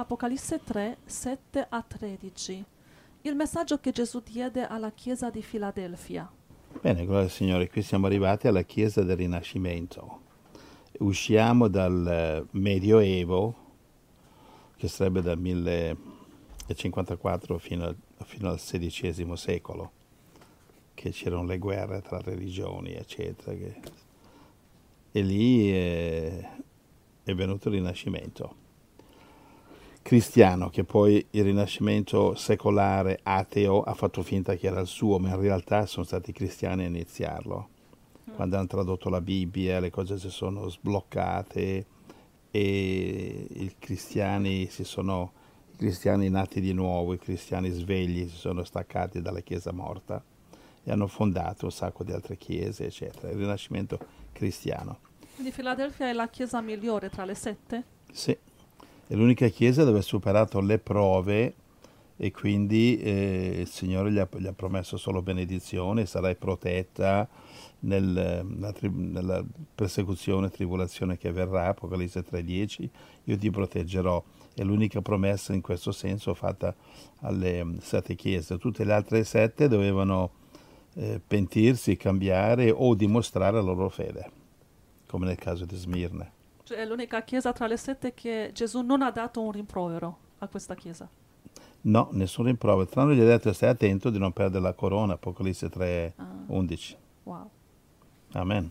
Apocalisse 3, 7 a 13. Il messaggio che Gesù diede alla chiesa di Filadelfia. Bene, gloria al Signore, qui siamo arrivati alla Chiesa del Rinascimento. Usciamo dal eh, Medioevo, che sarebbe dal 1054 fino al, fino al XVI secolo, che c'erano le guerre tra religioni, eccetera. Che... E lì è, è venuto il Rinascimento cristiano, che poi il rinascimento secolare ateo ha fatto finta che era il suo, ma in realtà sono stati i cristiani a iniziarlo. Mm. Quando hanno tradotto la Bibbia, le cose si sono sbloccate e i cristiani si sono i cristiani nati di nuovo, i cristiani svegli si sono staccati dalla chiesa morta e hanno fondato un sacco di altre chiese, eccetera. Il rinascimento cristiano. Quindi Filadelfia è la chiesa migliore tra le sette? Sì è l'unica chiesa dove ha superato le prove e quindi eh, il Signore gli ha, gli ha, promesso solo benedizione, sarai protetta nel, nella persecuzione e tribolazione che verrà, Apocalisse 3.10, io ti proteggerò. È l'unica promessa in questo senso fatta alle sette chiese. Tutte le altre sette dovevano eh, pentirsi, cambiare o dimostrare la loro fede, come nel caso di Smirne. Cioè è l'unica chiesa tra le sette che Gesù non ha dato un rimprovero a questa chiesa. No, nessun rimprovero. Tranne gli ha detto stai attento di non perdere la corona, Apocalisse 3, ah. 11. Wow. Amen.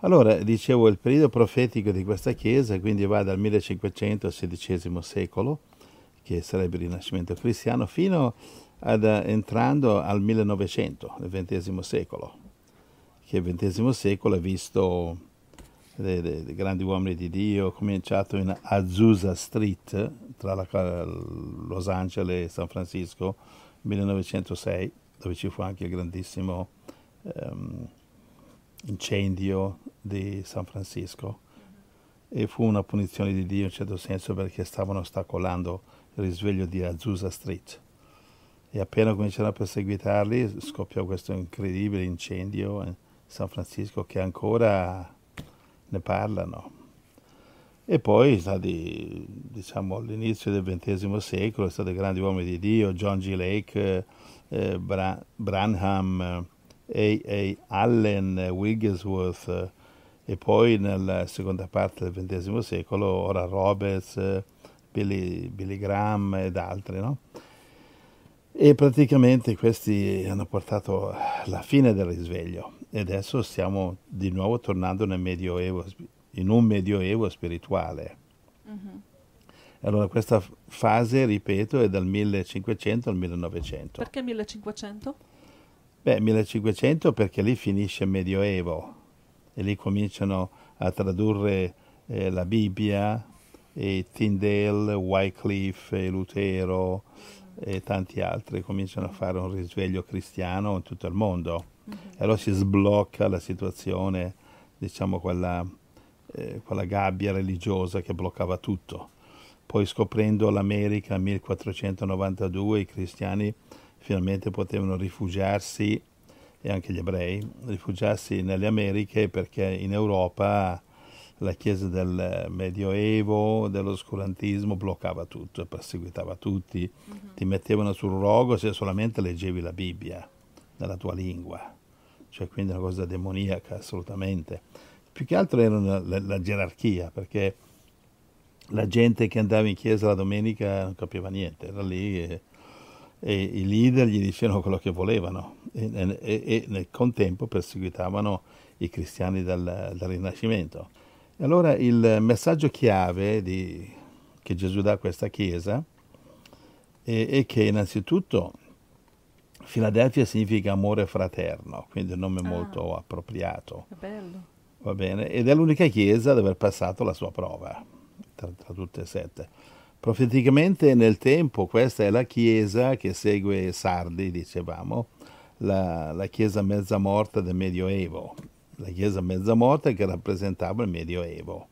Allora, dicevo, il periodo profetico di questa chiesa quindi va dal 1500 al XVI secolo, che sarebbe il Rinascimento cristiano, fino ad entrando al 1900, nel XX secolo, che il XX secolo ha visto dei, dei, dei, grandi uomini di Dio, cominciato in Azusa Street, tra la, Los Angeles e San Francisco, 1906, dove ci fu anche il grandissimo um, incendio di San Francisco. E fu una punizione di Dio in certo senso perché stavano ostacolando il risveglio di Azusa Street. E appena cominciarono a perseguitarli, scoppiò questo incredibile incendio in San Francisco che ancora ne parlano. E poi stati, diciamo, all'inizio del XX secolo, stati grandi uomini di Dio, John G. Lake, eh, Bra- Branham, A. A. Allen, Wigglesworth, eh, e poi nella seconda parte del XX secolo, ora Roberts, Billy, Billy Graham ed altri, no? E praticamente questi hanno portato alla fine del risveglio e adesso stiamo di nuovo tornando nel Medioevo, in un Medioevo spirituale. Uh-huh. Allora questa fase, ripeto, è dal 1500 al 1900. Perché 1500? Beh, 1500 perché lì finisce il Medioevo e lì cominciano a tradurre eh, la Bibbia e Tyndale, Wycliffe, Lutero e tanti altri cominciano a fare un risveglio cristiano in tutto il mondo. Mm-hmm. E allora si sblocca la situazione, diciamo quella, eh, quella gabbia religiosa che bloccava tutto. Poi scoprendo l'America nel 1492 i cristiani finalmente potevano rifugiarsi, e anche gli ebrei, rifugiarsi nelle Americhe perché in Europa la Chiesa del Medioevo, dell'oscurantismo, bloccava tutto e perseguitava tutti. Uh-huh. Ti mettevano sul rogo se solamente leggevi la Bibbia nella tua lingua, cioè quindi una cosa demoniaca assolutamente. Più che altro era una, la, la, gerarchia, perché la gente che andava in chiesa la domenica non capiva niente, era lì e, e i leader gli dicevano quello che volevano e, e, e nel contempo perseguitavano i cristiani dal, dal Rinascimento. E allora il messaggio chiave di, che Gesù dà a questa chiesa è, è, che innanzitutto Filadelfia significa amore fraterno, quindi un nome ah, molto appropriato. Va bene, ed è l'unica chiesa ad aver passato la sua prova, tra, tra tutte e sette. Profeticamente nel tempo questa è la chiesa che segue Sardi, dicevamo, la, la chiesa mezza morta del Medioevo, la chiesa mezza morta che rappresentava il Medioevo,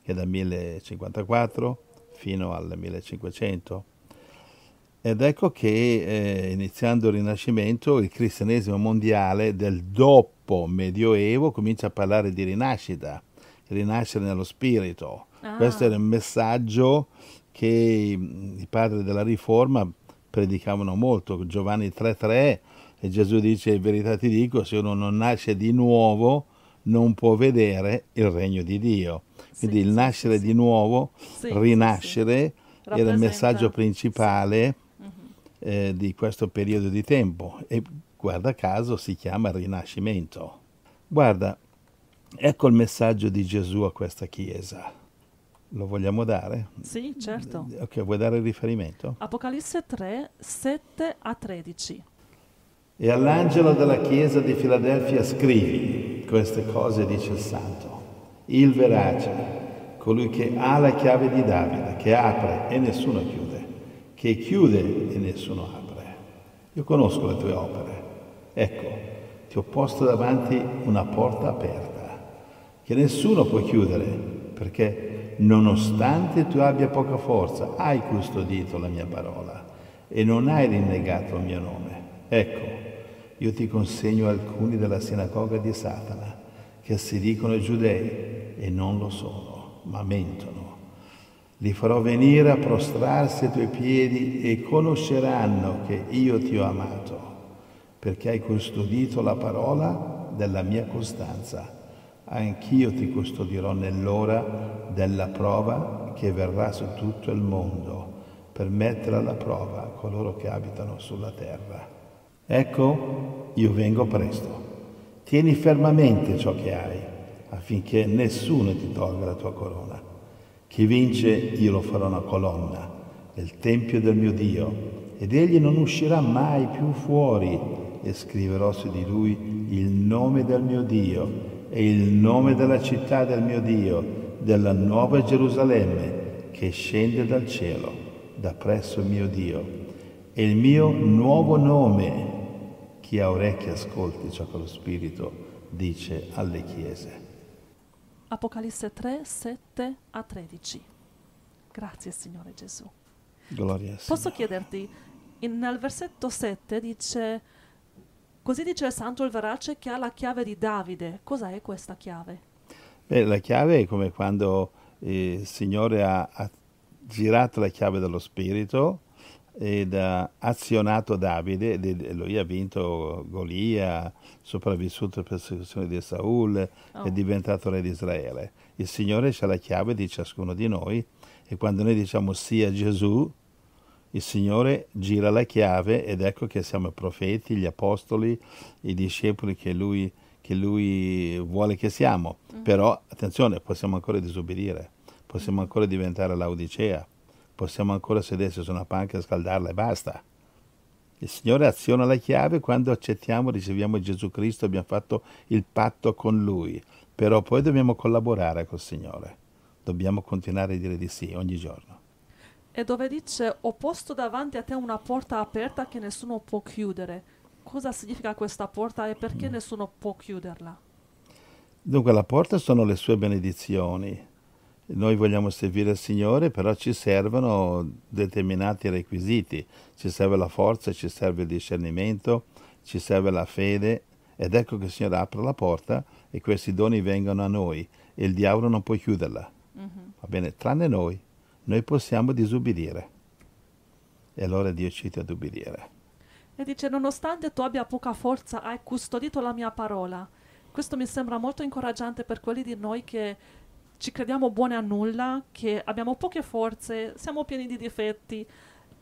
che dal 1054 fino al 1500. Ed ecco che eh, iniziando il Rinascimento il cristianesimo mondiale del dopo Medioevo comincia a parlare di rinascita, rinascere nello spirito. Ah. Questo era il messaggio che i padri della Riforma predicavano molto, Giovanni 3.3, e Gesù dice, in verità ti dico, se uno non nasce di nuovo non può vedere il regno di Dio. Quindi Sì, il nascere sì, di nuovo, Sì, rinascere, era il messaggio principale. Eh, di questo periodo di tempo e guarda caso si chiama rinascimento. Guarda, ecco il messaggio di Gesù a questa chiesa. Lo vogliamo dare? Sì, certo. Ok, vuoi dare il riferimento? Apocalisse 3, 7 a 13. E all'angelo della chiesa di Filadelfia scrivi queste cose, dice il santo. Il verace, colui che ha la chiave di Davide, che apre e nessuno chiude, che chiude e nessuno apre. Io conosco le tue opere. Ecco, ti ho posto davanti una porta aperta, che nessuno può chiudere, perché nonostante tu abbia poca forza, hai custodito la mia parola e non hai rinnegato il mio nome. Ecco, io ti consegno alcuni della sinagoga di Satana, che si dicono giudei e non lo sono, ma mentono. Li farò venire a prostrarsi ai tuoi piedi e conosceranno che io ti ho amato, perché hai custodito la parola della mia costanza. Anch'io ti custodirò nell'ora della prova che verrà su tutto il mondo, per mettere alla prova coloro che abitano sulla terra. Ecco, io vengo presto. Tieni fermamente ciò che hai, affinché nessuno ti tolga la tua corona. Chi vince, io lo farò una colonna nel tempio del mio Dio, ed egli non uscirà mai più fuori, e scriverò su di lui il nome del mio Dio e il nome della città del mio Dio, della nuova Gerusalemme, che scende dal cielo, da presso il mio Dio, e il mio nuovo nome. Chi ha orecchie ascolti ciò che lo Spirito dice alle chiese. Apocalisse 3, 7 a 13. Grazie Signore Gesù. Gloria al Posso chiederti, in- nel versetto 7 dice, così dice il santo il verace che ha la chiave di Davide. Cos'è questa chiave? Beh, la chiave è come quando eh, il Signore ha, ha girato la chiave dello Spirito ed ha azionato Davide ed- e lui ha vinto Golia, sopravvissuto alla persecuzione di Saul, Oh. è diventato re di Israele. Il Signore c'ha la chiave di ciascuno di noi e quando noi diciamo sì a Gesù, il Signore gira la chiave ed ecco che siamo i profeti, gli apostoli, i discepoli che Lui, che lui vuole che siamo. Però, attenzione, possiamo ancora disobbedire, possiamo ancora diventare l'Odicea, possiamo ancora sedersi su una panca e scaldarla e basta. Il Signore aziona la chiave quando accettiamo, riceviamo Gesù Cristo, abbiamo fatto il patto con Lui, però poi dobbiamo collaborare col Signore, dobbiamo continuare a dire di sì ogni giorno. E dove dice, ho posto davanti a te una porta aperta che nessuno può chiudere. Cosa significa questa porta e perché nessuno può chiuderla? Dunque la porta sono le sue benedizioni. Noi vogliamo servire il Signore, però ci servono determinati requisiti. Ci serve la forza, ci serve il discernimento, ci serve la fede. Ed ecco che il Signore apre la porta e questi doni vengono a noi e il diavolo non può chiuderla. Va bene, tranne noi. Noi possiamo disubbidire. E allora Dio ci ad ubbidire. E dice, nonostante tu abbia poca forza, hai custodito la mia parola. Questo mi sembra molto incoraggiante per quelli di noi che ci crediamo buoni a nulla, che abbiamo poche forze, siamo pieni di difetti.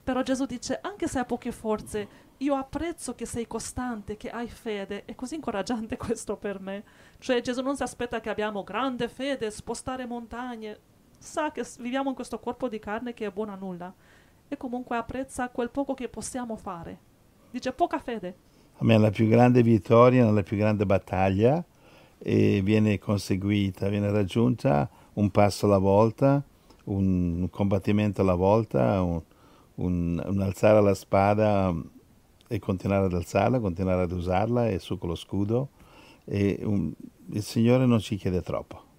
Però Gesù dice, anche se hai poche forze, io apprezzo che sei costante, che hai fede. È così incoraggiante questo per me. Cioè Gesù non si aspetta che abbiamo grande fede, spostare montagne. Sa che viviamo in questo corpo di carne che è buono a nulla. E comunque apprezza quel poco che possiamo fare. Dice poca fede. A me la più grande vittoria nella più grande battaglia e viene conseguita, viene raggiunta un passo alla volta, un, combattimento alla volta, un, un- un alzare la spada e continuare ad alzarla, continuare ad usarla e su con lo scudo. E un- il Signore non ci chiede troppo.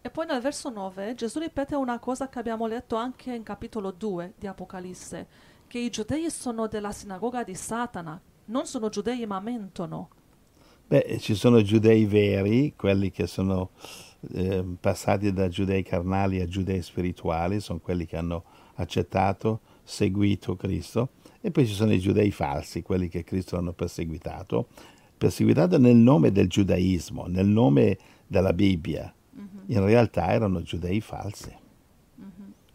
E poi nel verso 9 Gesù ripete una cosa che abbiamo letto anche in capitolo 2 di Apocalisse, che i giudei sono della sinagoga di Satana, non sono giudei ma mentono. Beh, ci sono giudei veri, quelli che sono eh, passati da giudei carnali a giudei spirituali, sono quelli che hanno accettato, seguito Cristo, e poi ci sono i giudei falsi, quelli che Cristo hanno perseguitato, perseguitato nel nome del giudaismo, nel nome della Bibbia. In realtà erano giudei falsi.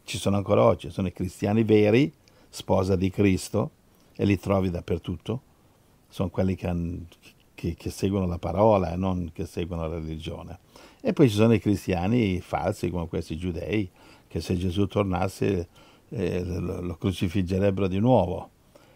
Ci sono ancora oggi, sono i cristiani veri, sposa di Cristo, e li trovi dappertutto. Sono quelli che, han, che, che seguono la parola e non che seguono la religione. E poi ci sono i cristiani falsi, come questi giudei, che se Gesù tornasse eh, lo, crocifiggerebbero di nuovo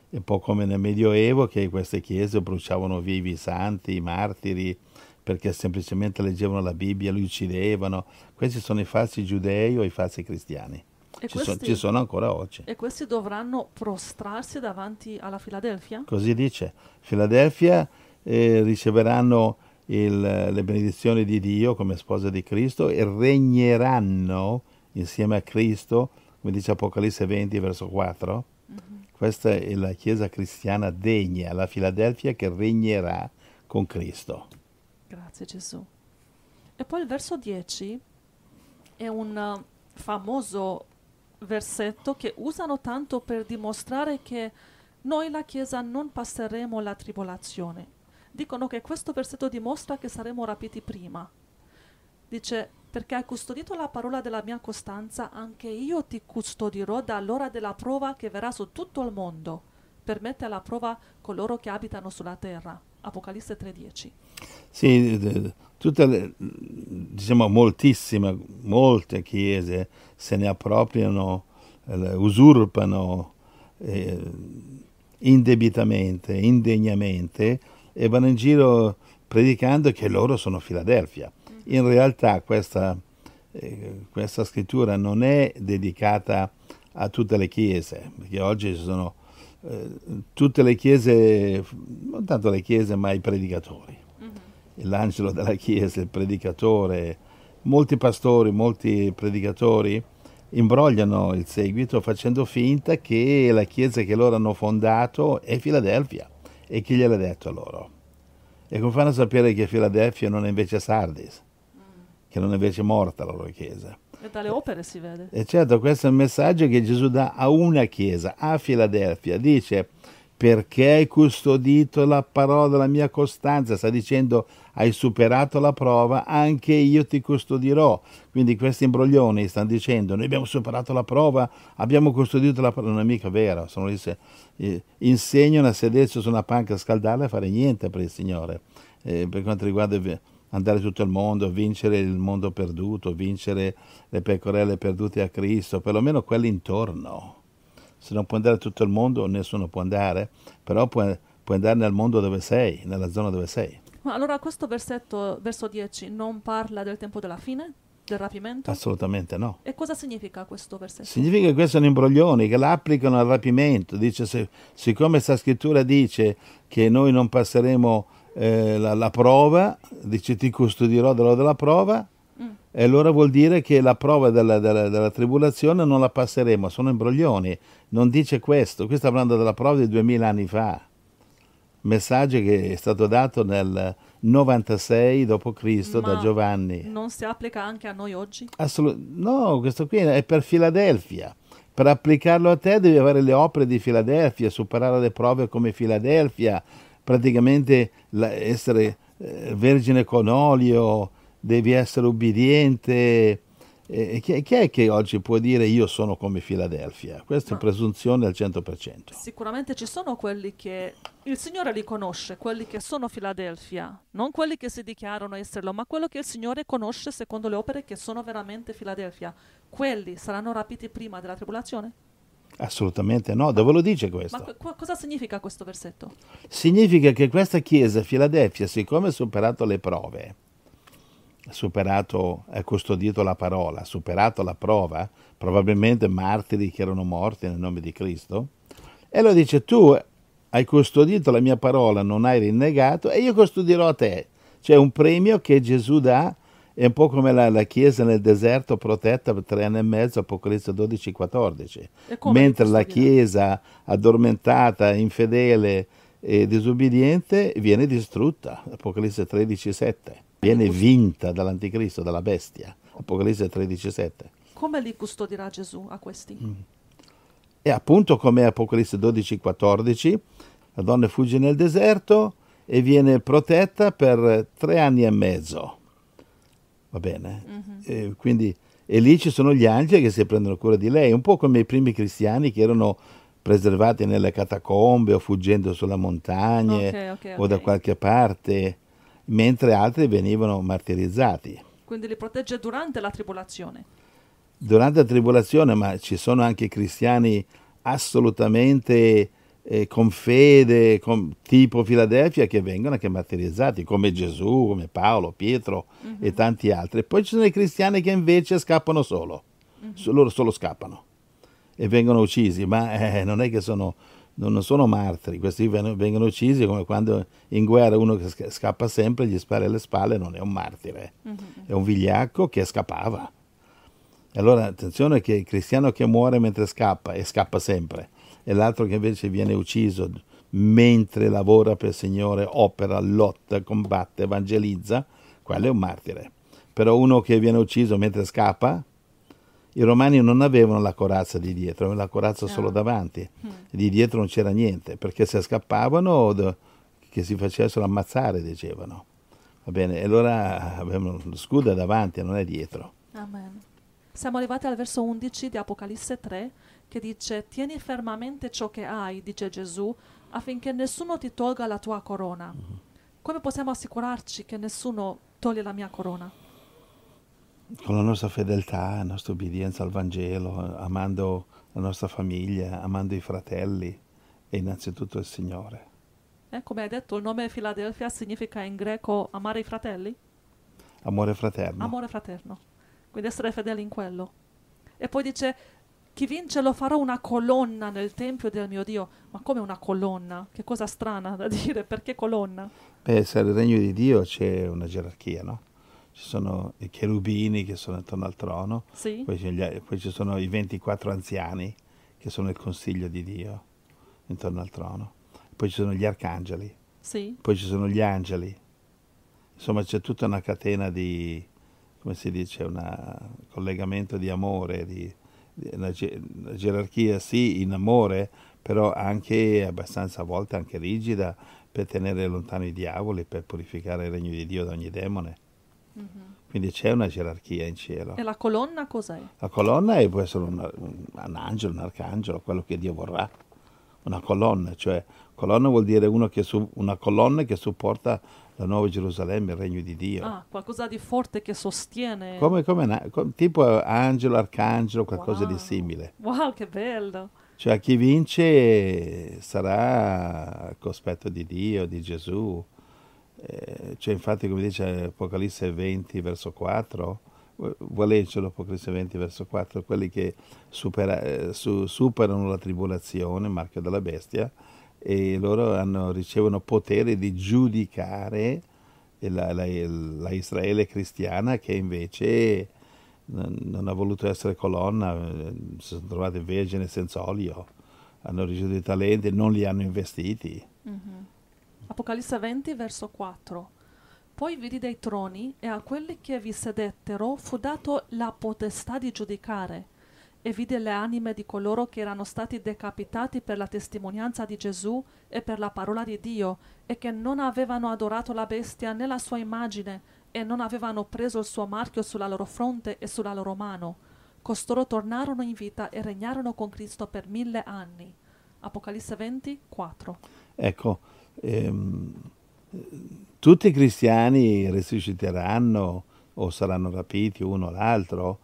un po' come nel Medioevo che queste chiese bruciavano vivi i santi, i martiri, perché semplicemente leggevano la Bibbia, li uccidevano. Questi sono i falsi giudei o i falsi cristiani. Ci, questi, so, ci, sono ancora oggi. E questi dovranno prostrarsi davanti alla Filadelfia? Così dice. Filadelfia eh, riceveranno il, le benedizioni di Dio come sposa di Cristo e regneranno insieme a Cristo, come dice Apocalisse 20, verso 4. Mm-hmm questa è la Chiesa cristiana degna, la Filadelfia che regnerà con Cristo. Grazie Gesù. E poi il verso 10 è un uh, famoso versetto che usano tanto per dimostrare che noi la Chiesa non passeremo la tribolazione. Dicono che questo versetto dimostra che saremo rapiti prima. Dice, perché hai custodito la parola della mia costanza, anche io ti custodirò dall'ora della prova che verrà su tutto il mondo, per mettere alla prova coloro che abitano sulla terra. Apocalisse 3:10. Sì, tutte le, diciamo moltissime, molte chiese se ne appropriano, eh, usurpano eh, indebitamente, indegnamente e vanno in giro predicando che loro sono Filadelfia in realtà questa, eh, questa scrittura non è dedicata a tutte le chiese, perché oggi ci sono eh, tutte le chiese, non tanto le chiese, ma i predicatori. Mm-hmm. L'angelo della chiesa, il predicatore, molti pastori, molti predicatori imbrogliano il seguito facendo finta che la chiesa che loro hanno fondato è Filadelfia e chi gliel'ha detto a loro. E come fanno a sapere che Filadelfia non è invece Sardis? che non è invece morta la loro chiesa. E dalle opere si vede. E certo, questo è il messaggio che Gesù dà a una chiesa, a Filadelfia. Dice, perché hai custodito la parola della mia costanza, sta dicendo hai superato la prova, anche io ti custodirò. Quindi questi imbroglioni stanno dicendo noi abbiamo superato la prova, abbiamo custodito la parola, non è mica vero, sono lì se, eh, insegnano a sedersi su una panca a scaldarla e fare niente per il Signore. Eh, per quanto riguarda andare tutto il mondo, vincere il mondo perduto, vincere le pecorelle perdute a Cristo, perlomeno quelli intorno. Se non puoi andare tutto il mondo, nessuno può andare, però puoi, puoi andare nel mondo dove sei, nella zona dove sei. Ma allora questo versetto, verso 10, non parla del tempo della fine? Del rapimento? Assolutamente no. E cosa significa questo versetto? Significa che questi sono imbroglioni che l'applicano al rapimento. Dice, se, siccome questa scrittura dice che noi non passeremo eh, la, la, prova, dice ti custodirò dell'ora della prova. E allora vuol dire che la prova della, della, della, tribolazione non la passeremo, sono imbroglioni, non dice questo, qui sta parlando della prova di duemila anni fa, messaggio che è stato dato nel 96 d.C. da Giovanni. Non si applica anche a noi oggi? Assolut- no, questo qui è per Filadelfia. Per applicarlo a te devi avere le opere di Filadelfia, superare le prove come Filadelfia, praticamente essere eh, vergine con olio, devi essere ubbidiente. Eh, chi, è che oggi può dire io sono come Filadelfia? Questa è presunzione al 100%. Sicuramente ci sono quelli che il Signore li conosce, quelli che sono Filadelfia, non quelli che si dichiarano esserlo, ma quello che il Signore conosce secondo le opere che sono veramente Filadelfia. Quelli saranno rapiti prima della tribolazione? Assolutamente no, dove lo dice questo? Ma qu- cosa significa questo versetto? Significa che questa chiesa, Filadelfia, siccome ha superato le prove, superato, ha custodito la parola, ha superato la prova, probabilmente martiri che erano morti nel nome di Cristo, e lo dice tu hai custodito la mia parola, non hai rinnegato, e io custodirò a te. C'è un premio che Gesù dà è un po' come la, la, chiesa nel deserto protetta per tre anni e mezzo, Apocalisse 12-14. Mentre la chiesa addormentata, infedele e disobbediente viene distrutta, Apocalisse 13-7. Viene vinta dall'anticristo, dalla bestia, Apocalisse 13-7. Come li custodirà Gesù a questi? Mm. E appunto come Apocalisse 12, 14, la donna fugge nel deserto e viene protetta per tre anni e mezzo. Va bene? Mhm. E quindi, e lì ci sono gli angeli che si prendono cura di lei, un po' come i primi cristiani che erano preservati nelle catacombe o fuggendo sulle montagne Ok, ok, o da qualche parte, mentre altri venivano martirizzati. Quindi li protegge durante la tribolazione. Durante la tribolazione, ma ci sono anche cristiani assolutamente eh, con fede, con- tipo Filadelfia, che vengono anche martirizzati, come Gesù, come Paolo, Pietro e tanti altri. Poi ci sono i cristiani che invece scappano solo, So- loro solo scappano e vengono uccisi, ma eh, non è che sono, non sono martiri, questi ven- vengono uccisi come quando in guerra uno che sca- scappa sempre, gli spara alle spalle, non è un martire, è un vigliacco che scappava. E allora attenzione che il cristiano che muore mentre scappa e scappa sempre, e l'altro che invece viene ucciso mentre lavora per il Signore, opera, lotta, combatte, evangelizza, quello è un martire. Però uno che viene ucciso mentre scappa, i romani non avevano la corazza di dietro, avevano la corazza solo Ah. davanti, di dietro non c'era niente, perché se scappavano che si facessero ammazzare, dicevano. Va bene, e allora avevano lo scudo davanti, non è dietro. Amen. Siamo arrivati al verso 11 di Apocalisse 3 che dice Tieni fermamente ciò che hai, dice Gesù, affinché nessuno ti tolga la tua corona. Come possiamo assicurarci che nessuno toglie la mia corona? Con la nostra fedeltà, la nostra obbedienza al Vangelo, amando la nostra famiglia, amando i fratelli e innanzitutto il Signore. Eh, come hai detto, il nome Filadelfia significa in greco amare i fratelli, Amore fraterno. amore fraterno. Quindi essere fedeli in quello. E poi dice, chi vince lo farò una colonna nel tempio del mio Dio. Ma come una colonna? Che cosa strana da dire, perché colonna? Beh, se nel regno di Dio c'è una gerarchia, no? Ci sono i cherubini che sono intorno al trono, Sì? poi, gli- poi ci sono i 24 anziani che sono il consiglio di Dio intorno al trono, poi ci sono gli arcangeli, Sì? poi ci sono gli angeli, insomma c'è tutta una catena di, come si dice, un collegamento di amore, di, di una, ge- una gerarchia sì in amore, però anche abbastanza a volte anche rigida per tenere lontano i diavoli, per purificare il regno di Dio da ogni demone. Quindi c'è una gerarchia in cielo. E la colonna cos'è? La colonna è- può essere un, un- un angelo, un arcangelo, quello che Dio vorrà. Una colonna, cioè colonna vuol dire uno che su- una colonna che supporta la nuova Gerusalemme, il regno di Dio. Ah, qualcosa di forte che sostiene. Come, come una- co- tipo angelo, arcangelo, qualcosa di Wow. simile. Wow, che bello! Cioè chi vince sarà al cospetto di Dio, di Gesù. Eh, cioè, infatti, come dice Apocalisse 20, verso 4, vu- vuoi leggerlo Apocalisse 20, verso 4, quelli che supera- eh, su- superano la tribolazione, marchio della bestia, e loro hanno- ricevono potere di giudicare la, la- la Israele cristiana che invece non, ha voluto essere colonna, eh, si sono trovate vergini senza olio, hanno ricevuto i talenti, non li hanno investiti. Apocalisse 20, verso 4. Poi vidi dei troni e a quelli che vi sedettero fu dato la potestà di giudicare. E vide le anime di coloro che erano stati decapitati per la testimonianza di Gesù e per la parola di Dio, e che non avevano adorato la bestia né la sua immagine, e non avevano preso il suo marchio sulla loro fronte e sulla loro mano. Costoro tornarono in vita e regnarono con Cristo per mille anni. Apocalisse 20, 4. Ecco, ehm, tutti i cristiani risusciteranno o saranno rapiti uno o l'altro,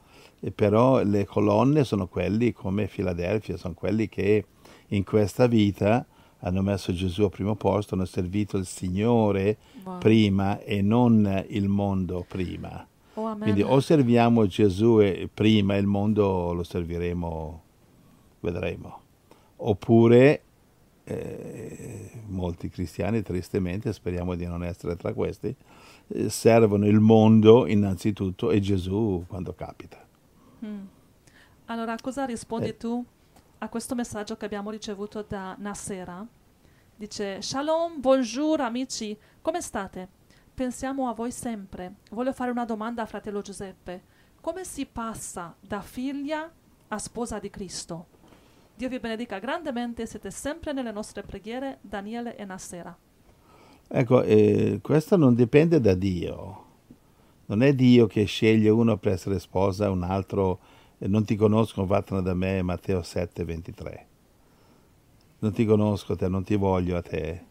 però le colonne sono quelli come Filadelfia, sono quelli che in questa vita hanno messo Gesù al primo posto, hanno servito il Signore Wow. prima e non il mondo prima. Oh. Quindi o serviamo Gesù prima e il mondo lo serviremo, vedremo. Oppure eh, molti cristiani, tristemente, speriamo di non essere tra questi, eh, servono il mondo innanzitutto e Gesù quando capita. Mm. Allora, cosa rispondi Eh. tu a questo messaggio che abbiamo ricevuto da Nasera? Dice, Shalom, bonjour amici, come state? Pensiamo a voi sempre. Voglio fare una domanda a fratello Giuseppe. Come si passa da figlia a sposa di Cristo? Dio vi benedica grandemente, siete sempre nelle nostre preghiere, Daniele e Nassera. Ecco, eh, questo non dipende da Dio. Non è Dio che sceglie uno per essere sposa un altro eh, non ti conosco, vattene da me, Matteo 7, 23. Non ti conosco te, non ti voglio a te,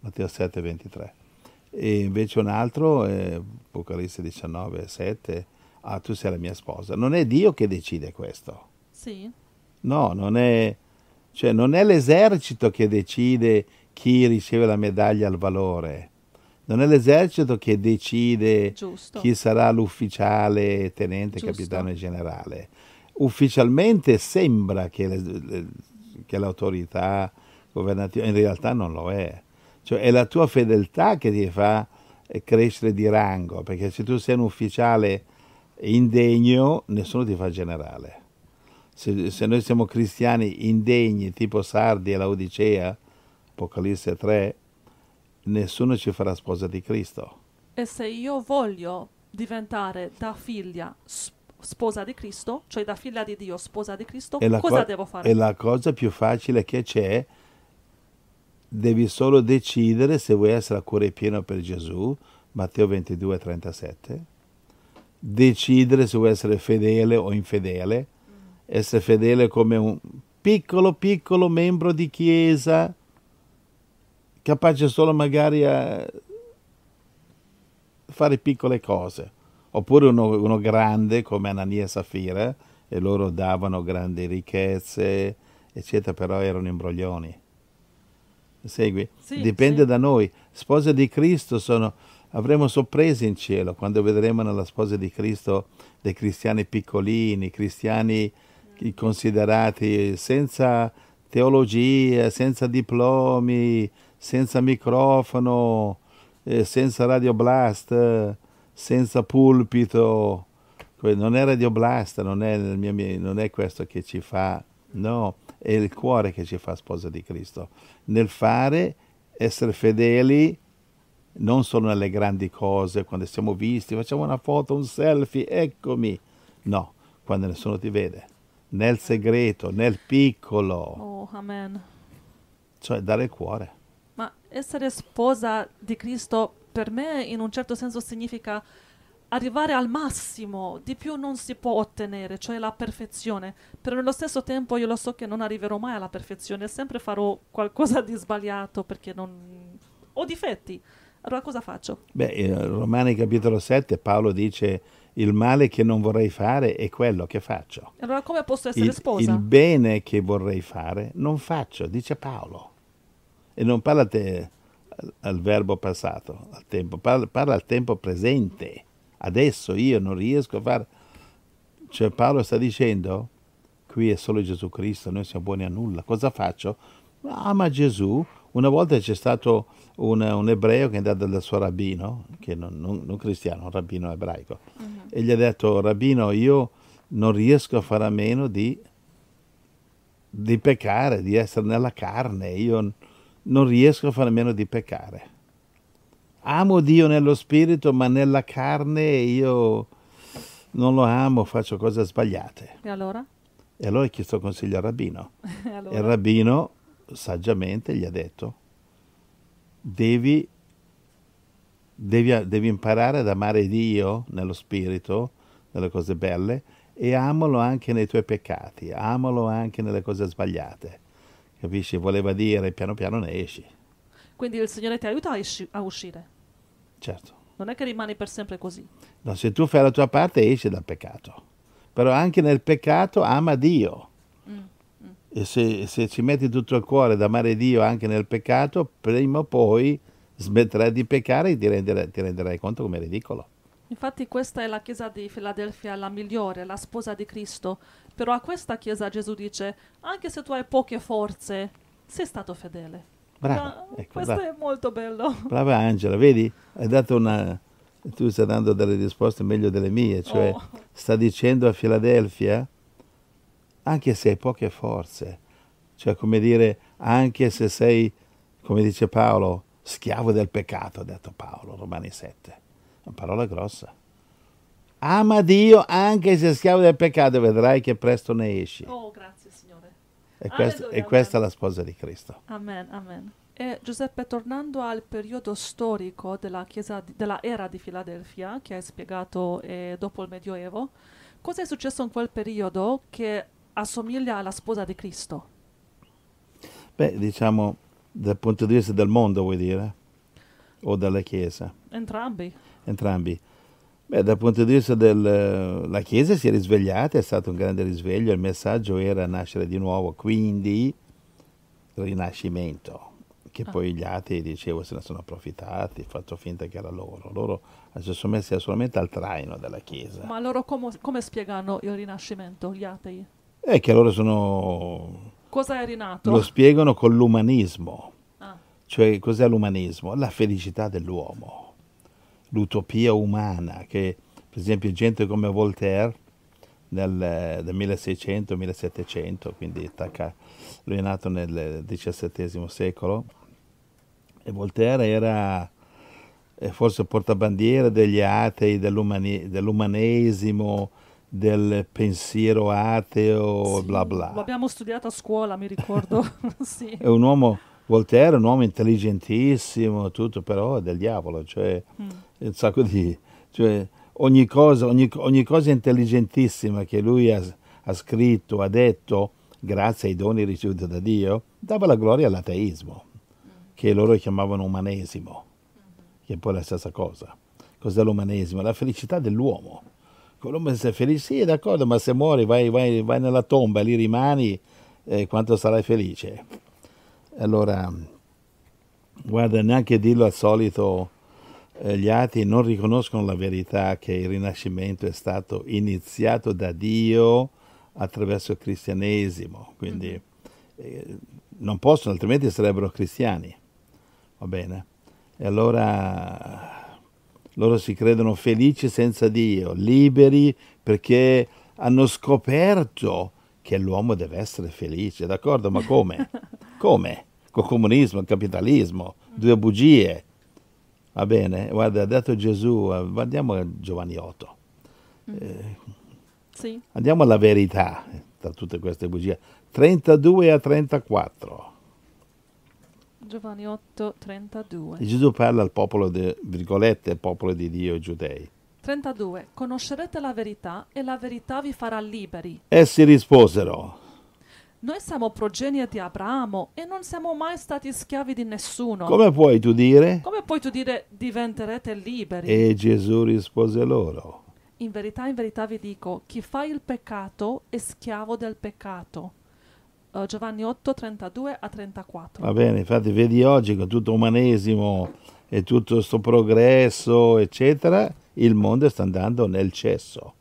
Matteo 7, 23. E invece un altro, eh, Apocalisse 19, 7, ah, tu sei la mia sposa. Non è Dio che decide questo. Sì, No, non è, cioè, non è l'esercito che decide chi riceve la medaglia al valore. Non è l'esercito che decide giusto. chi sarà l'ufficiale, tenente, Giusto. capitano e generale. Ufficialmente sembra che, le- le- che l'autorità governativa, in realtà non lo è. Cioè è la tua fedeltà che ti fa eh, crescere di rango, perché se tu sei un ufficiale indegno, nessuno ti fa generale. Se, se noi siamo cristiani indegni, tipo Sardi e Laodicea, Apocalisse 3, nessuno ci farà sposa di Cristo. E se io voglio diventare da figlia sposa di Cristo, cioè da figlia di Dio sposa di Cristo, cosa co- devo fare? E la cosa più facile che c'è, devi solo decidere se vuoi essere a cuore pieno per Gesù, Matteo 22, 37, decidere se vuoi essere fedele o infedele, essere fedele come un piccolo, piccolo membro di chiesa, capace solo magari a fare piccole cose, oppure uno, uno grande come Anania e Safira, e loro davano grandi ricchezze, eccetera, però erano imbroglioni. Segui? Sì, Dipende sì. da noi. Spose di Cristo sono, avremo sorprese in cielo quando vedremo nella sposa di Cristo dei cristiani piccolini, cristiani considerati senza teologia, senza diplomi, senza microfono, eh, senza radioblast, senza pulpito. Non è radioblast, non è, mio- non è questo che ci fa, no, è il cuore che ci fa sposa di Cristo. Nel fare, essere fedeli, non solo nelle grandi cose, quando siamo visti, facciamo una foto, un selfie, eccomi. No, quando nessuno ti vede. Nel segreto, nel piccolo, Oh, amen. cioè dare il cuore. Ma essere sposa di Cristo per me in un certo senso significa arrivare al massimo, di più non si può ottenere, cioè la perfezione. Però nello stesso tempo io lo so che non arriverò mai alla perfezione, sempre farò qualcosa di sbagliato perché non ho difetti. Allora cosa faccio? Beh, in Romani capitolo 7 Paolo dice il male che non vorrei fare è quello che faccio. Allora come posso essere Il, sposa? il bene che vorrei fare non faccio, dice Paolo. E non parla te al, verbo passato, al tempo, parla, parla al tempo presente. Adesso io non riesco a fare... Cioè Paolo sta dicendo, qui è solo Gesù Cristo, noi siamo buoni a nulla. Cosa faccio? Ama Gesù. Una volta c'è stato un, un ebreo che è andato dal suo rabbino, che non, non- non cristiano, un rabbino ebraico, e gli ha detto, rabbino, io non riesco a fare a meno di, di peccare, di essere nella carne, io non riesco a fare a meno di peccare. Amo Dio nello spirito, ma nella carne io non lo amo, faccio cose sbagliate. E allora? E allora ha chiesto consiglio al rabbino. E E il allora? rabbino saggiamente gli ha detto, devi, devi, devi imparare ad amare Dio nello spirito, nelle cose belle, e amalo anche nei tuoi peccati, amalo anche nelle cose sbagliate. Capisci? Voleva dire, piano piano ne esci, Quindi il Signore ti aiuta a, esci- a uscire. certo. Non è che rimani per sempre così. No, se tu fai la tua parte esci dal peccato, però anche nel peccato ama Dio. E se, se ci metti tutto il cuore ad amare Dio anche nel peccato, prima o poi smetterai di peccare e ti renderai, ti renderai conto come è ridicolo. Infatti questa è la chiesa di Filadelfia, la migliore, la sposa di Cristo. Però a questa chiesa Gesù dice, anche se tu hai poche forze, sei stato fedele. Brava, Ma ecco, questo brava, è molto bello. brava Angela, vedi? Hai dato una... Tu stai dando delle risposte meglio delle mie, cioè Oh. sta dicendo a Filadelfia, anche se hai poche forze, cioè come dire, anche se sei, come dice Paolo, schiavo del peccato, ha detto Paolo, Romani 7, una parola grossa. Ama Dio anche se schiavo del peccato, vedrai che presto ne esci. Oh, grazie Signore. E, quest- Alleluia, e questa è la sposa di Cristo. Amen, amen. E Giuseppe, tornando al periodo storico della, chiesa di- della era di Filadelfia, che hai spiegato eh, dopo il Medioevo, cosa è successo in quel periodo che assomiglia alla sposa di Cristo? Beh, diciamo, dal punto di vista del mondo, vuoi dire? O della Chiesa? Entrambi. Entrambi. Beh, dal punto di vista della Chiesa si è risvegliata, è stato un grande risveglio, il messaggio era nascere di nuovo, quindi rinascimento, che Ah. poi gli atei, dicevo, se ne sono approfittati, fatto finta che era loro. Loro si sono messi solamente al traino della Chiesa. Ma loro come, come spiegano il rinascimento, gli atei? E che loro sono... Cosa è rinato? lo spiegano con l'umanismo. Ah, Cioè, cos'è l'umanismo? La felicità dell'uomo, l'utopia umana, che per esempio gente come Voltaire nel, del 1600-1700, quindi attacca- lui è nato nel XVII secolo, e Voltaire era eh, forse portabandiera degli atei, dell'umanesimo, del pensiero ateo, sì, bla bla. Lo abbiamo studiato a scuola, mi ricordo. sì. È un uomo, Voltaire un uomo intelligentissimo, tutto, però è del diavolo, cioè Mm. un sacco di... Cioè, ogni, cosa, ogni, ogni cosa intelligentissima che lui ha, ha scritto, ha detto, grazie ai doni ricevuti da Dio, dava la gloria all'ateismo, che loro chiamavano umanesimo, che è poi la stessa cosa. Cos'è l'umanesimo? La felicità dell'uomo. L'uomo se è felice, sì, d'accordo, ma se muori vai, vai, vai nella tomba lì rimani, eh, quanto sarai felice? Allora, guarda, neanche dirlo al solito, eh, gli atei non riconoscono la verità che il Rinascimento è stato iniziato da Dio attraverso il cristianesimo, quindi eh, non possono, altrimenti sarebbero cristiani, va bene? E allora loro si credono felici senza Dio, liberi perché hanno scoperto che l'uomo deve essere felice, d'accordo? Ma come? come? Col comunismo, il capitalismo, due bugie. Va bene? Guarda, ha detto Gesù, eh, andiamo a Giovanni 8, Sì. andiamo alla verità eh, tra tutte queste bugie. 32 a 34. Giovanni 8, 32. E Gesù parla al popolo, de, virgolette, al popolo di Dio, i giudei. 32. Conoscerete la verità e la verità vi farà liberi. Essi risposero, Noi siamo progenie di Abramo e non siamo mai stati schiavi di nessuno. come puoi tu dire? Come puoi tu dire diventerete liberi? E Gesù rispose loro, In verità, in verità vi dico, chi fa il peccato è schiavo del peccato. Eh, Giovanni 8, 32 a 34. Va bene, infatti vedi oggi con tutto umanesimo e tutto questo progresso, eccetera, il mondo sta andando nel cesso,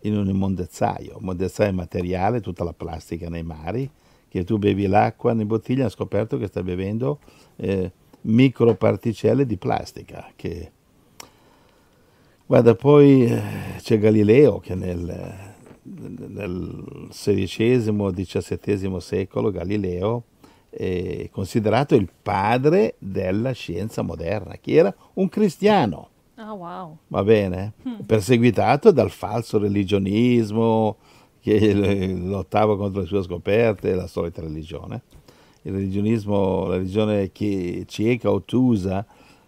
in un immondezzaio, un immondezzaio materiale, tutta la plastica nei mari, che tu bevi l'acqua in bottiglia, hai scoperto che stai bevendo eh, microparticelle di plastica. Che... Guarda, poi eh, c'è Galileo che nel, nel XVI-XVII secolo, Galileo è considerato il padre della scienza moderna, che era un cristiano, Ah, wow. va bene? Perseguitato dal falso religionismo che lottava contro le sue scoperte, la solita religione. Il religionismo, la religione che- cieca, ottusa,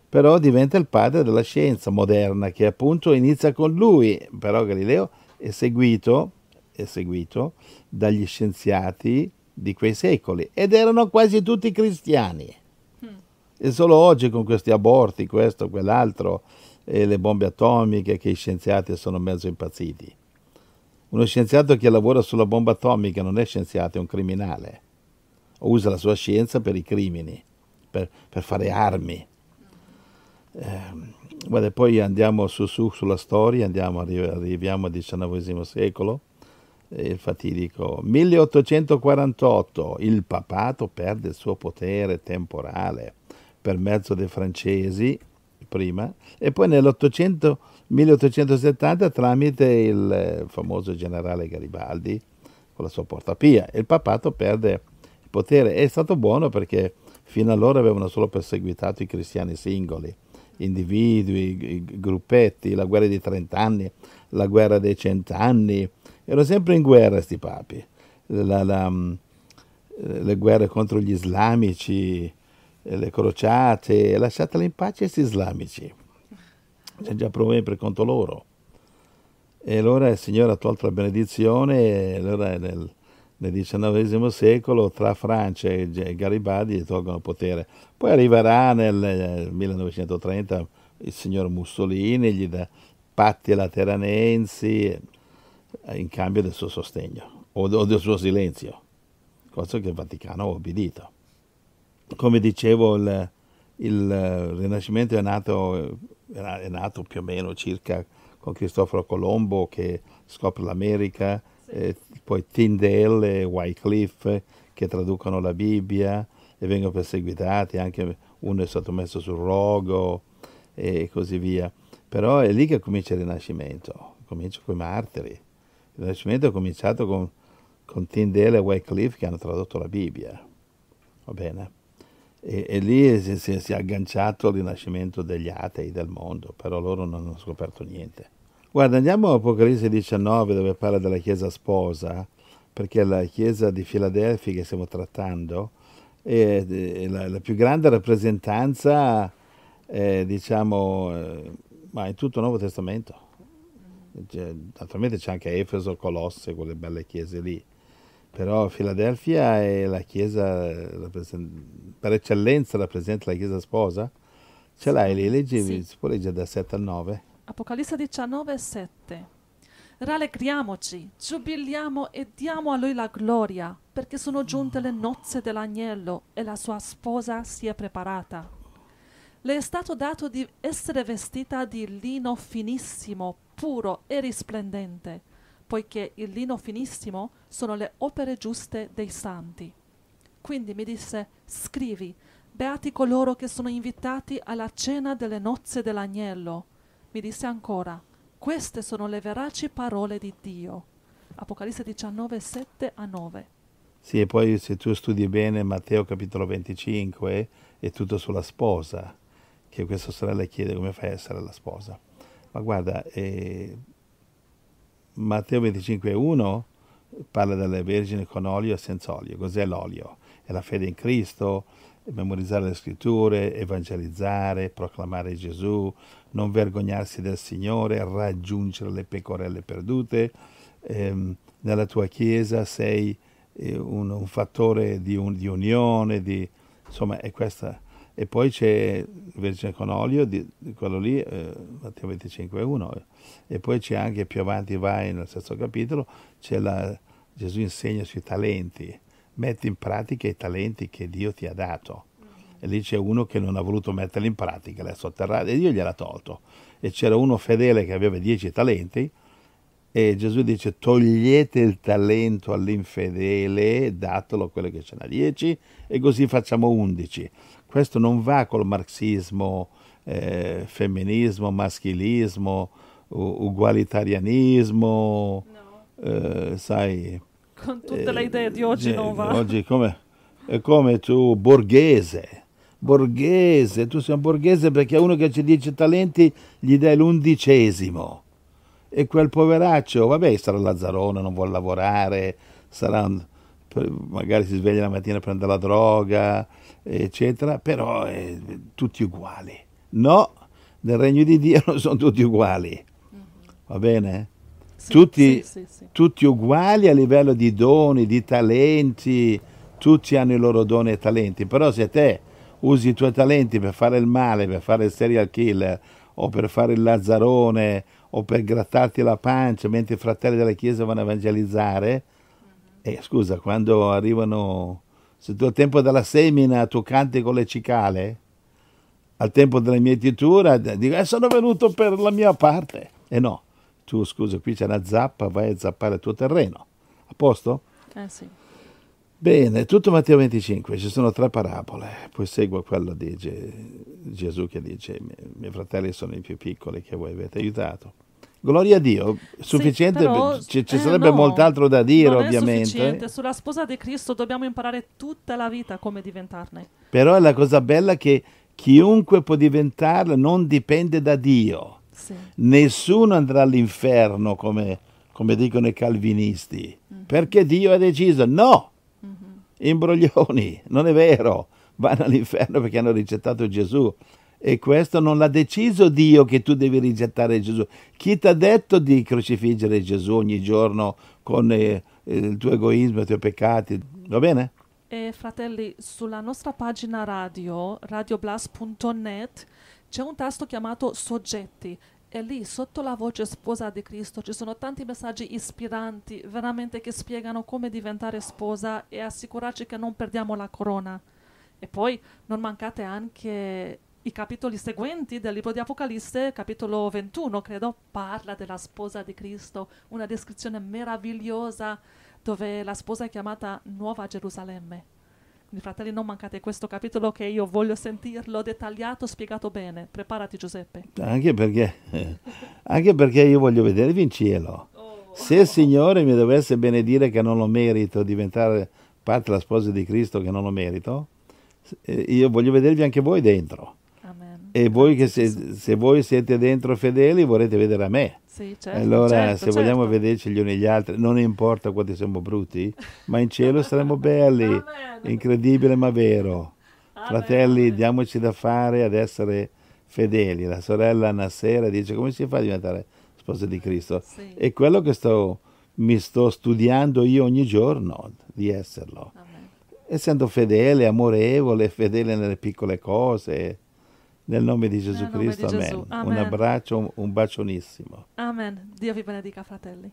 però diventa il padre della scienza moderna che appunto inizia con lui, però Galileo è seguito, è seguito dagli scienziati di quei secoli ed erano quasi tutti cristiani. E solo oggi con questi aborti, questo, quell'altro, e le bombe atomiche, che i scienziati sono mezzo impazziti. Uno scienziato che lavora sulla bomba atomica non è scienziato, è un criminale. Usa la sua scienza per i crimini, per, per fare armi. Eh, guarda, poi andiamo su, su sulla storia, andiamo, arri- arriviamo al XIX secolo, il fatidico. 1848, il papato perde il suo potere temporale per mezzo dei francesi prima e poi nell'800 1870 tramite il eh, famoso generale Garibaldi con la sua portapia. Il papato perde il potere. È stato buono perché fino allora avevano solo perseguitato i cristiani singoli, individui, gruppetti, la guerra dei trent'anni, la guerra dei cent'anni, erano sempre in guerra questi papi. La- la, mm, le guerre contro gli islamici, le crociate, lasciatele in pace questi islamici. C'è già problemi per conto loro. E allora il Signore ha tolto la benedizione e allora nel, nel XIX secolo tra Francia e Garibaldi tolgono il potere. Poi arriverà nel 1930 il signor Mussolini, gli dà patti lateranensi in cambio del suo sostegno o del suo silenzio, cosa che il Vaticano ha obbedito. Come dicevo, il, il Rinascimento è nato, è nato più o meno circa con Cristoforo Colombo che scopre l'America. Eh, poi Tyndale Wycliffe che traducono la Bibbia e vengono perseguitati, anche uno è stato messo sul rogo e così via. Però è lì che comincia il Rinascimento, comincia con i martiri. Il Rinascimento è cominciato con, con Tyndale e Wycliffe che hanno tradotto la Bibbia, va bene? E, e lì si, si, si, è agganciato al rinascimento degli atei del mondo, però loro non hanno scoperto niente. Guarda, andiamo a Apocalisse 19 dove parla della Chiesa sposa, perché la Chiesa di Filadelfia che stiamo trattando è, è la, la, più grande rappresentanza, eh, diciamo, eh, ma in tutto il Nuovo Testamento. Cioè, naturalmente c'è anche Efeso, Colosse, quelle belle chiese lì però Filadelfia è la chiesa per eccellenza rappresenta la chiesa sposa. Ce l'hai lì, leggevi, sì. si può leggere da 7 al 9. Apocalisse 19, 7. Rallegriamoci, giubiliamo e diamo a lui la gloria, perché sono giunte le nozze dell'agnello e la sua sposa si è preparata. Le è stato dato di essere vestita di lino finissimo, puro e risplendente poiché il lino finissimo sono le opere giuste dei santi. Quindi mi disse, scrivi, beati coloro che sono invitati alla cena delle nozze dell'agnello. Mi disse ancora, queste sono le veraci parole di Dio. Apocalisse 19, 7 a 9. Sì, e poi se tu studi bene Matteo capitolo 25 è tutto sulla sposa, che questa sorella chiede come fai a essere la sposa. Ma guarda, eh, Matteo 25,1 parla delle vergini con olio e senza olio. Cos'è l'olio? È la fede in Cristo, memorizzare le scritture, evangelizzare, proclamare Gesù, non vergognarsi del Signore, raggiungere le pecorelle perdute. Eh, nella tua chiesa sei eh, un, un, fattore di, un, di unione, di, insomma è questa. E poi c'è Vergine con olio, di, quello lì, eh, Matteo 25,1, e poi c'è anche più avanti vai nel sesto capitolo, c'è la, Gesù insegna sui talenti, metti in pratica i talenti che Dio ti ha dato. E lì c'è uno che non ha voluto metterli in pratica, l'ha sotterrato e Dio gliel'ha tolto. E c'era uno fedele che aveva dieci talenti e Gesù dice togliete il talento all'infedele, datelo a quello che ce n'ha dieci e così facciamo undici. Questo non va col marxismo, eh, femminismo, maschilismo, ugualitarianismo, no. eh, sai... Con tutte eh, le idee di oggi eh, non va. Oggi come, è come tu, borghese, borghese, tu sei un borghese perché a uno che ha dieci talenti gli dai l'undicesimo. E quel poveraccio, vabbè, sarà Lazzarone, non vuole lavorare, sarà un, magari si sveglia la mattina a prendere la droga, eccetera, però eh, tutti uguali. No, nel regno di Dio non sono tutti uguali, va bene? Sì, tutti, sì, sì, tutti uguali a livello di doni, di talenti, tutti hanno i loro doni e talenti, però se te usi i tuoi talenti per fare il male, per fare il serial killer o per fare il lazzarone o per grattarti la pancia mentre i fratelli della Chiesa vanno a evangelizzare, eh, scusa, quando arrivano se tu al tempo della semina tu canti con le cicale, al tempo della mietitura dico eh, sono venuto per la mia parte. E no, tu scusa, qui c'è una zappa, vai a zappare il tuo terreno. A posto? Eh sì. Bene, tutto Matteo 25, ci sono tre parabole, poi segue quella di Gesù che dice, i miei fratelli sono i più piccoli che voi avete aiutato. Gloria a Dio, sufficiente, sì, però, ci, ci eh, sarebbe no, molt'altro da dire non ovviamente. Sulla sposa di Cristo dobbiamo imparare tutta la vita come diventarne. Però è la cosa bella che chiunque può diventarla non dipende da Dio. Sì. Nessuno andrà all'inferno come, come dicono i calvinisti, mm-hmm. perché Dio ha deciso no. Mm-hmm. imbroglioni, non è vero, vanno all'inferno perché hanno rigettato Gesù. E questo non l'ha deciso Dio che tu devi rigettare Gesù. Chi ti ha detto di crocifiggere Gesù ogni giorno con eh, il tuo egoismo e i tuoi peccati? Va bene? E fratelli, sulla nostra pagina radio, radioblast.net, c'è un tasto chiamato Soggetti e lì sotto la voce sposa di Cristo ci sono tanti messaggi ispiranti, veramente che spiegano come diventare sposa e assicurarci che non perdiamo la corona. E poi non mancate anche i capitoli seguenti del libro di Apocalisse, capitolo 21, credo, parla della sposa di Cristo, una descrizione meravigliosa dove la sposa è chiamata Nuova Gerusalemme. Fratelli, non mancate questo capitolo che io voglio sentirlo dettagliato, spiegato bene. Preparati, Giuseppe. Anche perché, anche perché io voglio vedervi in cielo. Oh. Se il Signore mi dovesse benedire che non lo merito, diventare parte della sposa di Cristo che non lo merito, eh, io voglio vedervi anche voi dentro. E voi che se, se, voi siete dentro fedeli vorrete vedere a me. Sì, certo, allora, certo, se certo. vogliamo vederci gli uni gli altri, non importa quanti siamo brutti, ma in cielo saremo belli. Incredibile ma vero. Fratelli, diamoci da fare ad essere fedeli. La sorella una sera dice come si fa a diventare sposa di Cristo? Sì. È quello che sto, mi sto studiando io ogni giorno di esserlo. Amen. Essendo fedele, amorevole, fedele nelle piccole cose. Nel nome di Gesù nome di Cristo, Gesù. amen. Un abbraccio, un, un bacionissimo. Amen. Dio vi benedica, fratelli.